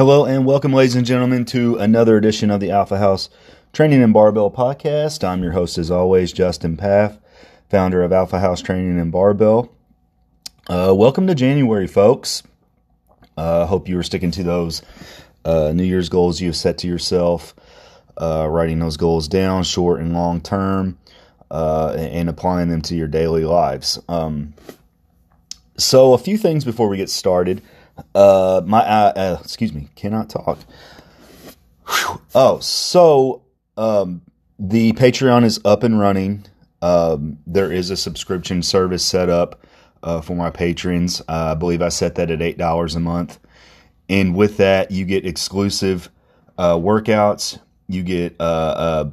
Hello and welcome, ladies and gentlemen, to another edition of the Alpha House Training and Barbell Podcast. I'm your host, as always, Justin Paff, founder of Alpha House Training and Barbell. Uh, welcome to January, folks. I uh, hope you are sticking to those uh, New Year's goals you've set to yourself, uh, writing those goals down, short and long term, uh, and applying them to your daily lives. Um, so, a few things before we get started. Uh, my uh, uh, excuse me, cannot talk. Whew. Oh, so um, the Patreon is up and running. Um, there is a subscription service set up uh, for my patrons. Uh, I believe I set that at eight dollars a month, and with that, you get exclusive uh, workouts. You get uh, uh,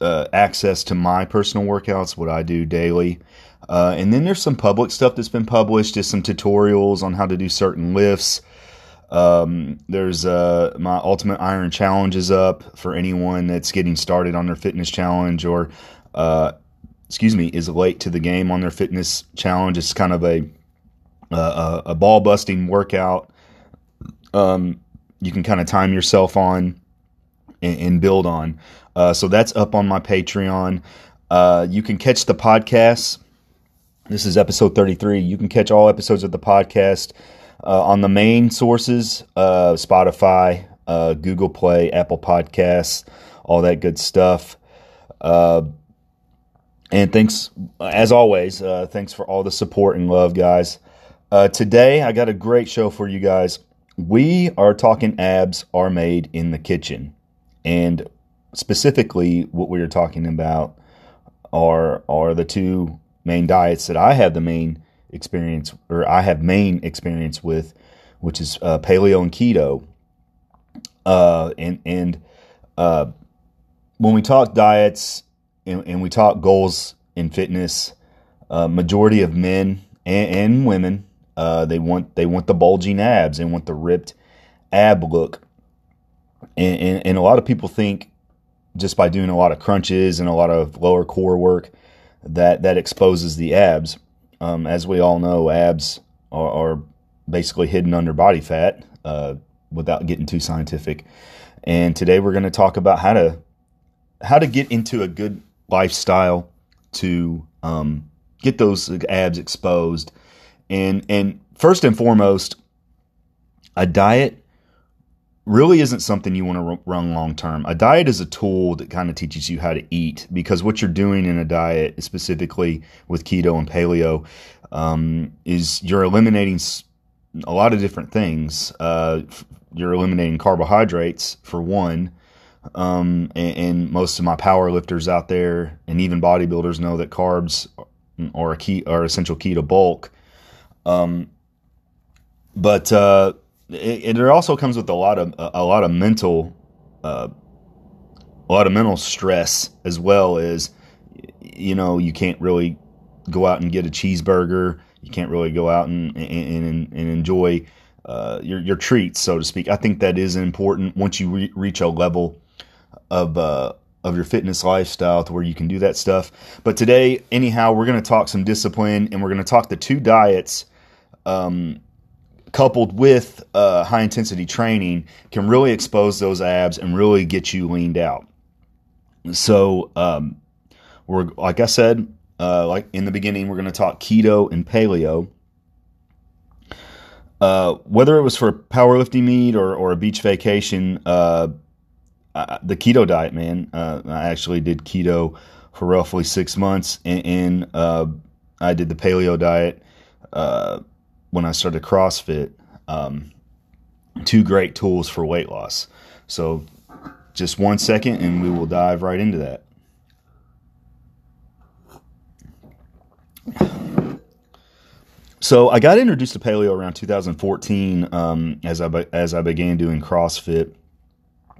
uh, access to my personal workouts, what I do daily. Uh, and then there's some public stuff that's been published, just some tutorials on how to do certain lifts. Um, there's uh, my Ultimate Iron Challenge is up for anyone that's getting started on their fitness challenge or, uh, excuse me, is late to the game on their fitness challenge. It's kind of a a, a ball busting workout. Um, you can kind of time yourself on and, and build on. Uh, so that's up on my Patreon. Uh, you can catch the podcasts this is episode 33. You can catch all episodes of the podcast uh, on the main sources uh, Spotify, uh, Google Play, Apple Podcasts, all that good stuff. Uh, and thanks, as always, uh, thanks for all the support and love, guys. Uh, today, I got a great show for you guys. We are talking abs are made in the kitchen. And specifically, what we are talking about are, are the two main diets that I have the main experience or I have main experience with, which is uh, paleo and keto. Uh, and and uh, when we talk diets and, and, we talk goals in fitness, uh, majority of men and, and women uh, they want they want the bulging abs, they want the ripped ab look, and, and, and a lot of people think just by doing a lot of crunches and a lot of lower core work that that exposes the abs. Um, as we all know, abs are, are, basically hidden under body fat. Uh, without getting too scientific, and today we're going to talk about how to how to get into a good lifestyle to um, get those abs exposed, and and first and foremost, a diet really isn't something you want to run long term. A diet is a tool that kind of teaches you how to eat because what you're doing in a diet, specifically with keto and paleo, um, is you're eliminating a lot of different things. Uh, you're eliminating carbohydrates for one. Um, and, and, most of my power lifters out there and even bodybuilders know that carbs are a key are essential key to bulk. Um, but uh, it, it also comes with a lot of a, lot of mental uh, a lot of mental stress as well as you know you can't really go out and get a cheeseburger. You can't really go out and and, and enjoy uh, your your treats so to speak. I think that is important once you re- reach a level of uh, of your fitness lifestyle to where you can do that stuff. But today anyhow we're going to talk some discipline and we're going to talk the two diets um, coupled with uh, high intensity training can really expose those abs and really get you leaned out. So, um, we're like I said, uh, like in the beginning, we're going to talk keto and paleo. Uh, whether it was for powerlifting meet or, or a beach vacation, uh, the keto diet, man, uh, I actually did keto for roughly six months, and, and uh, I did the paleo diet when I started CrossFit. Um, two great tools for weight loss. So, just one second, and we will dive right into that. So I got introduced to paleo around 2014 um, as I as I began doing CrossFit,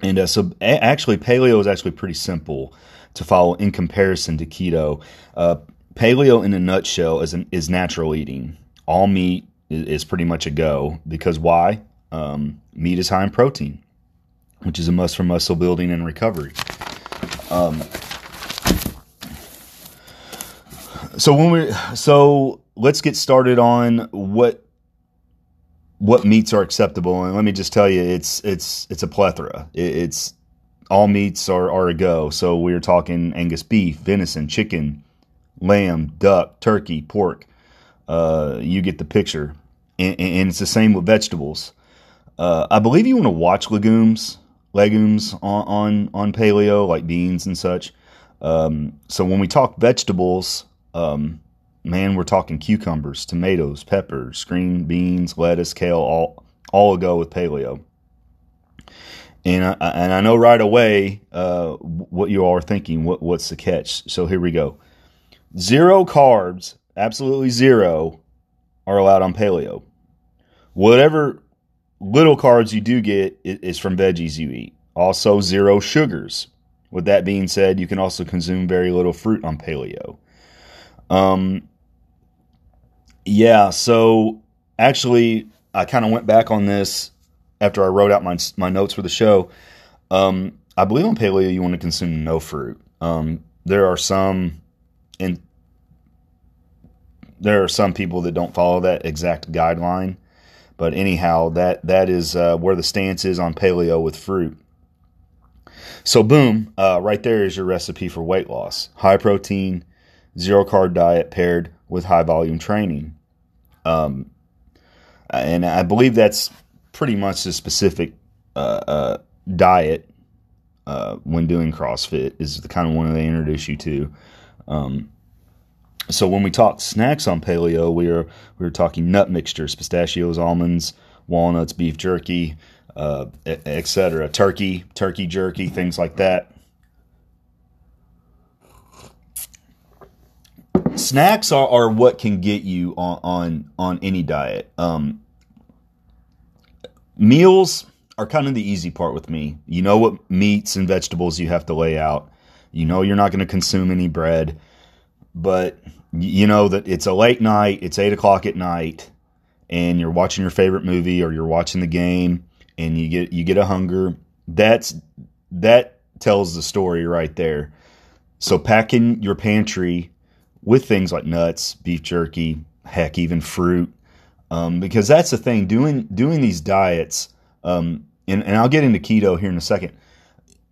and uh, so a- actually paleo is actually pretty simple to follow in comparison to keto. Uh, paleo, in a nutshell, is an, is natural eating. All meat, is pretty much a go because why? Um, meat is high in protein, which is a must for muscle building and recovery. Um, so when we so let's get started on what what meats are acceptable, and let me just tell you, it's it's it's a plethora. It, it's all meats are, are a go. So we're talking Angus beef, venison, chicken, lamb, duck, turkey, pork. Uh, you get the picture, and, and, it's the same with vegetables. Uh, I believe you want to watch legumes, legumes on, on on paleo like beans and such. Um, so when we talk vegetables, um, man, we're talking cucumbers, tomatoes, peppers, green beans, lettuce, kale, all all go with paleo. And I, and I know right away uh, what you all are thinking. What what's the catch? So here we go. Zero carbs, absolutely zero, are allowed on paleo. Whatever little carbs you do get is from veggies you eat. Also, zero sugars. With that being said, you can also consume very little fruit on paleo. Um, yeah, so actually, I kind of went back on this after I wrote out my my notes for the show. Um, I believe on paleo you want to consume no fruit. Um, there are some, and there are some people that don't follow that exact guideline. But anyhow, that that is uh, where the stance is on paleo with fruit. So boom, uh, right there is your recipe for weight loss: high protein, zero carb diet paired with high volume training. Um, and I believe that's pretty much the specific uh, uh, diet uh, when doing CrossFit is the kind of one they introduce you to. Um, so when we talk snacks on paleo, we are we are talking nut mixtures, pistachios, almonds, walnuts, beef jerky, uh, etc. Turkey, turkey jerky, things like that. Snacks are, are what can get you on on, on any diet. Um, meals are kind of the easy part with me. You know what meats and vegetables you have to lay out. You know you're not going to consume any bread, but you know that it's a late night. It's eight o'clock at night, and you're watching your favorite movie or you're watching the game, and you get you get a hunger. That's that tells the story right there. So packing your pantry with things like nuts, beef jerky, heck, even fruit, um, because that's the thing. Doing doing these diets, um, and, and I'll get into keto here in a second.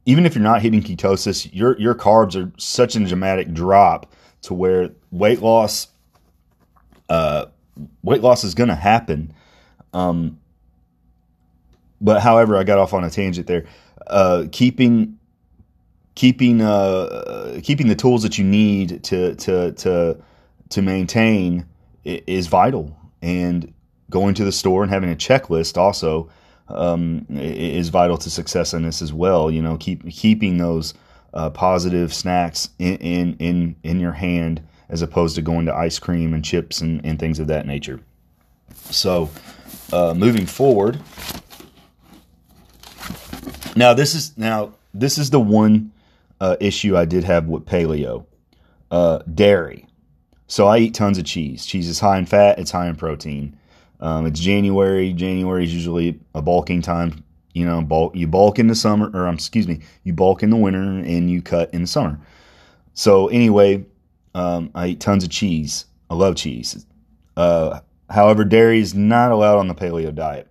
Even if you're not hitting ketosis, your your carbs are such a dramatic drop to where weight loss, uh, weight loss is going to happen. Um, but however, I got off on a tangent there. Uh, keeping keeping uh, keeping the tools that you need to to to to maintain is vital, and going to the store and having a checklist also um, is vital to success in this as well. You know, keep keeping those uh, positive snacks in, in in in your hand as opposed to going to ice cream and chips and, and things of that nature. So, uh, moving forward, now this is now this is the one uh, issue I did have with paleo, uh, dairy. So I eat tons of cheese. Cheese is high in fat. It's high in protein. Um, it's January. January is usually a bulking time. You know, bulk, you bulk in the summer, or um, excuse me, you bulk in the winter and you cut in the summer. So anyway, um, I eat tons of cheese. I love cheese. Uh, however, dairy is not allowed on the paleo diet.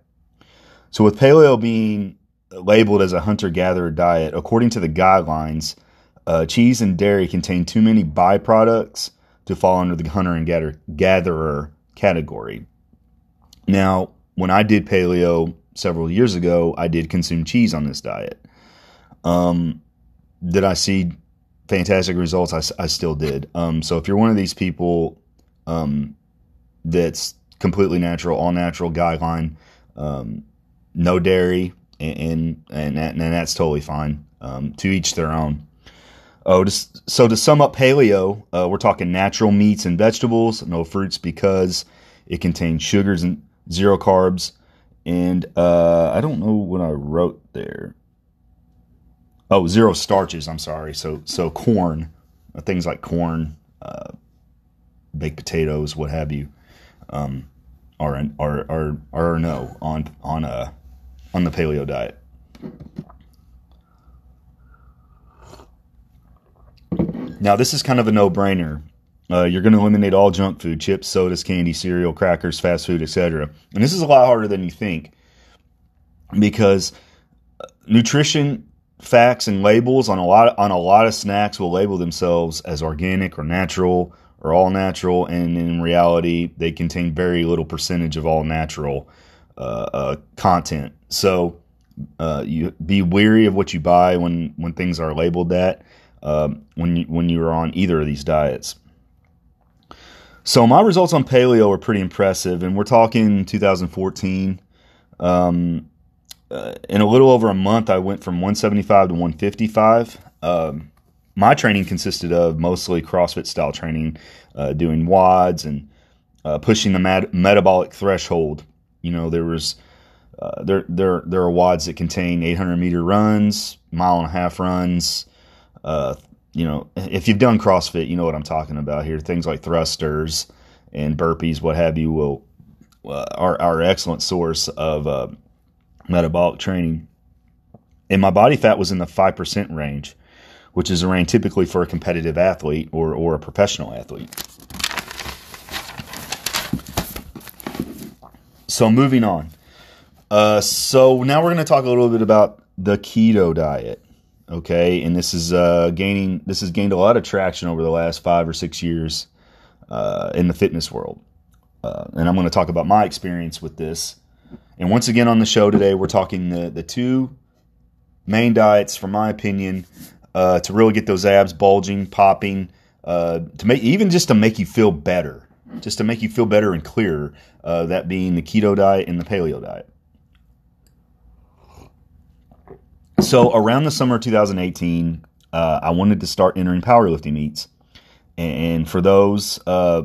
So with paleo being labeled as a hunter-gatherer diet, according to the guidelines, uh, cheese and dairy contain too many byproducts to fall under the hunter and gatherer category. Now, when I did paleo several years ago, I did consume cheese on this diet. Um, did I see fantastic results? I, I still did. Um, so if you're one of these people um, that's completely natural, all natural guideline, um, no dairy, and and, and, and that's totally fine. Um, to each their own. Oh, just, so to sum up paleo, uh, we're talking natural meats and vegetables, no fruits because it contains sugars and zero carbs, and uh, I don't know what I wrote there. Oh, zero starches. I'm sorry. So so corn, uh, things like corn, uh, baked potatoes, what have you, um, are are are are no on on a uh, on the paleo diet. Now this is kind of a no brainer. Uh, you're going to eliminate all junk food, chips, sodas, candy, cereal, crackers, fast food, etc. And this is a lot harder than you think because nutrition facts and labels on a lot on a lot of snacks will label themselves as organic or natural or all natural, and in reality, they contain very little percentage of all natural uh, uh, content. So uh, you be wary of what you buy when when things are labeled that um, when you when you are on either of these diets. So my results on paleo are pretty impressive, and we're talking 2014. Um, uh, in a little over a month, I went from 175 to 155. Um, my training consisted of mostly CrossFit style training, uh, doing wads and uh, pushing the metabolic threshold. You know, there was uh, there there there are wads that contain 800 meter runs, mile and a half runs. Uh, you know, if you've done CrossFit, you know what I'm talking about here. Things like thrusters and burpees, what have you, will uh, are are excellent source of metabolic training. And my body fat was in the five percent range which is a range typically for a competitive athlete or, or a professional athlete. So moving on. Uh, so now we're going to talk a little bit about the keto diet. Okay, and this is uh, gaining. This has gained a lot of traction over the last five or six years uh, in the fitness world, uh, and I'm going to talk about my experience with this. And once again on the show today, we're talking the the two main diets, from my opinion, uh, to really get those abs bulging, popping, uh, to make even just to make you feel better, just to make you feel better and clearer. Uh, that being the keto diet and the paleo diet. So around the summer of 2018, uh, I wanted to start entering powerlifting meets, and for those uh,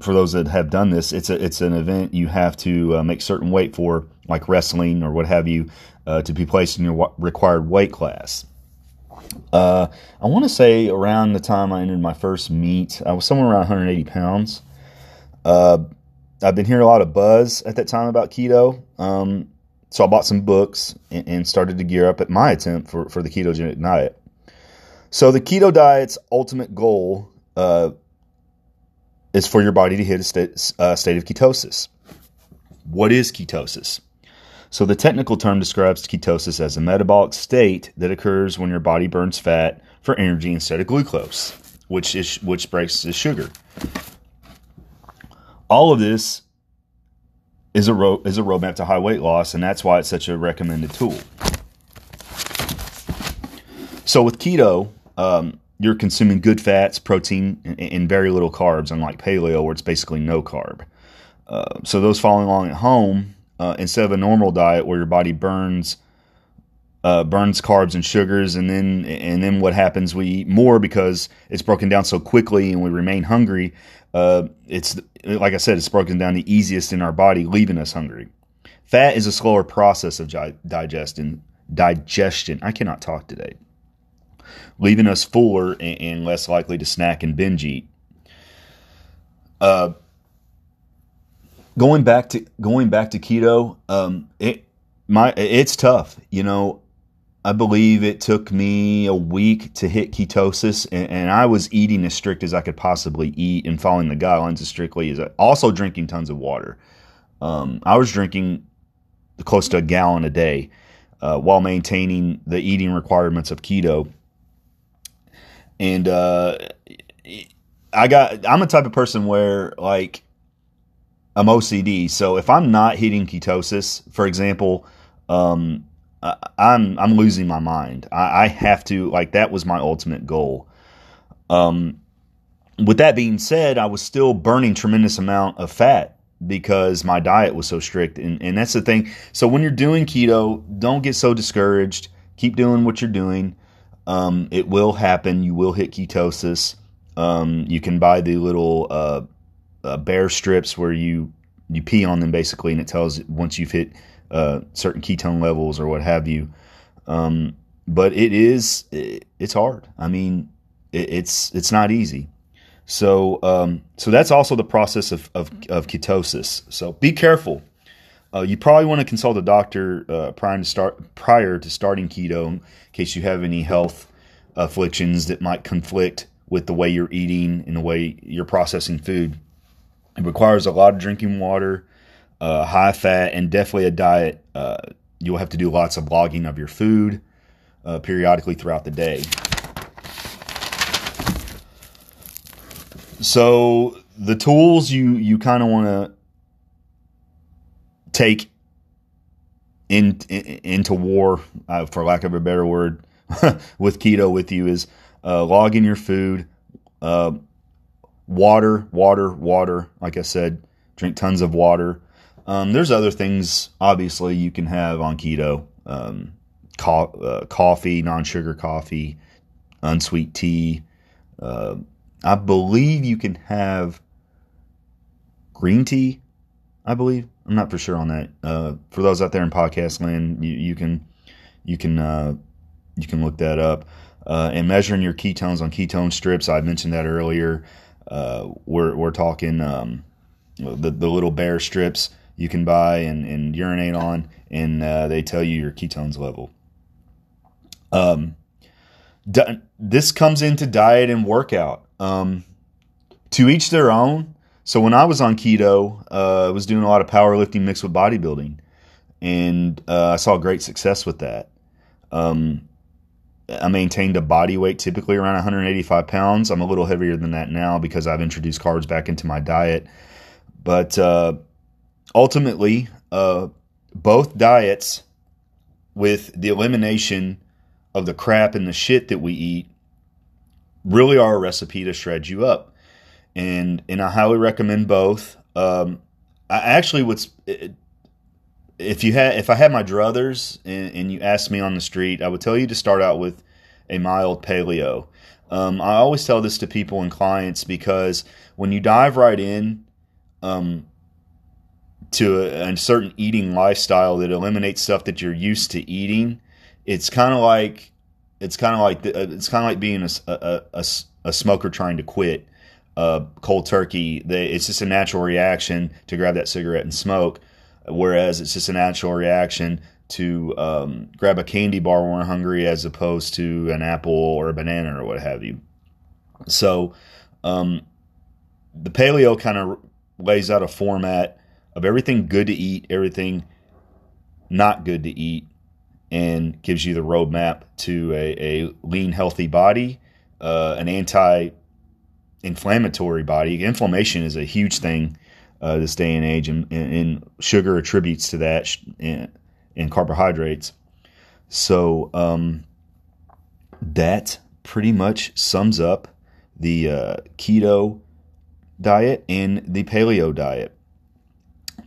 for those that have done this, it's a it's an event you have to uh, make certain weight for, like wrestling or what have you, to be placed in your required weight class. Uh, I want to say around the time I entered my first meet, I was somewhere around 180 pounds. Uh, I've been hearing a lot of buzz at that time about keto. Um, so I bought some books and, and, started to gear up at my attempt for, for the ketogenic diet. So the keto diet's ultimate goal uh, is for your body to hit a state, uh, state of ketosis. What is ketosis? So the technical term describes ketosis as a metabolic state that occurs when your body burns fat for energy instead of glucose, which is which breaks as sugar. All of this is a ro- is a roadmap to high weight loss, and that's why it's such a recommended tool. So with keto, um, you're consuming good fats, protein, and, and, very little carbs, unlike paleo, where it's basically no carb. Uh, so those following along at home, uh, instead of a normal diet where your body burns uh, burns carbs and sugars, and then and then what happens? We eat more because it's broken down so quickly, and we remain hungry. Uh, it's like I said, it's broken down the easiest in our body, leaving us hungry. Fat is a slower process of digestion. Digestion. I cannot talk today. Leaving us fuller and, and less likely to snack and binge eat. Uh, going back to going back to keto, um, it my it's tough. You know, I believe it took me a week to hit ketosis, and, and, I was eating as strict as I could possibly eat and following the guidelines as strictly as I, also drinking tons of water. Um, I was drinking close to a gallon a day uh, while maintaining the eating requirements of keto. And uh, I got I'm a type of person where like I'm OCD. So if I'm not hitting ketosis, for example, um, I'm I'm losing my mind. I, I, have to like that was my ultimate goal. Um, with that being said, I was still burning tremendous amount of fat because my diet was so strict, and, and that's the thing. So when you're doing keto, don't get so discouraged. Keep doing what you're doing. Um, it will happen. You will hit ketosis. Um, you can buy the little uh, uh, bear strips where you you pee on them basically, and it tells once you've hit uh, certain ketone levels or what have you. Um, but it is it, it's hard. I mean, it, it's it's not easy. So um, so that's also the process of, of, of ketosis. So be careful. Uh, you probably want to consult a doctor uh, prior to start prior to starting keto in case you have any health afflictions that might conflict with the way you're eating and the way you're processing food. It requires a lot of drinking water, uh, high fat, and definitely a diet. Uh, you'll have to do lots of logging of your food uh, periodically throughout the day. So the tools you you kind of want to take in, in, into war, uh, for lack of a better word, with keto with you is uh, logging your food, uh, water, water, water. Like I said, drink tons of water. Um, there's other things, obviously, you can have on keto um, co- uh, coffee, non sugar coffee, unsweet tea. Uh, I believe you can have green tea. I believe I'm not for sure on that. Uh, for those out there in podcast land, you, you can you can uh, you can look that up. Uh, and measuring your ketones on ketone strips, I mentioned that earlier. Uh, we're we're talking um, the the little bear strips you can buy and, and urinate on, and uh, they tell you your ketones level. Um, di- this comes into diet and workout. Um, to each their own. So when I was on keto, uh, I was doing a lot of powerlifting mixed with bodybuilding, and uh, I saw great success with that. Um, I maintained a body weight typically around 185 pounds. I'm a little heavier than that now because I've introduced carbs back into my diet. But uh, ultimately, uh, both diets, with the elimination of the crap and the shit that we eat, really are a recipe to shred you up. And and I highly recommend both. Um, I actually would if you had if I had my druthers and, and, you asked me on the street, I would tell you to start out with a mild paleo. Um, I always tell this to people and clients because when you dive right in um, to a, a, certain eating lifestyle that eliminates stuff that you're used to eating, it's kind of like it's kind of like it's kind of like being a, a, a, a smoker trying to quit uh, cold turkey. They, it's just a natural reaction to grab that cigarette and smoke whereas it's just a natural reaction to um, grab a candy bar when we're hungry as opposed to an apple or a banana or what have you. So um, the paleo kind of lays out a format of everything good to eat, everything not good to eat, and gives you the roadmap to a, a lean, healthy body, uh, an anti inflammatory body. Inflammation is a huge thing uh, this day and age, and, and, sugar attributes to that in, in carbohydrates. So um, that pretty much sums up the uh, keto diet and the paleo diet.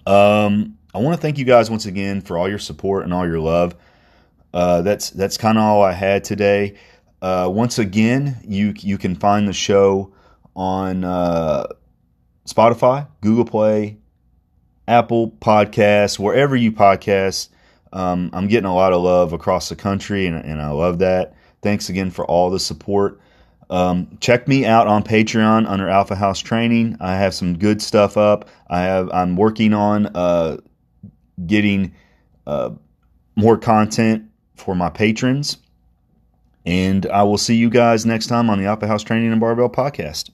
Um, I want to thank you guys once again for all your support and all your love. Uh, that's that's kind of all I had today. Uh, once again, you you can find the show on uh, Spotify, Google Play, Apple Podcasts, wherever you podcast. Um, I'm getting a lot of love across the country, and, and, I love that. Thanks again for all the support. Um, check me out on Patreon under Alpha House Training. I have some good stuff up. I have I'm working on uh, getting uh, more content for my patrons, and I will see you guys next time on the Alpha House Training and Barbell Podcast.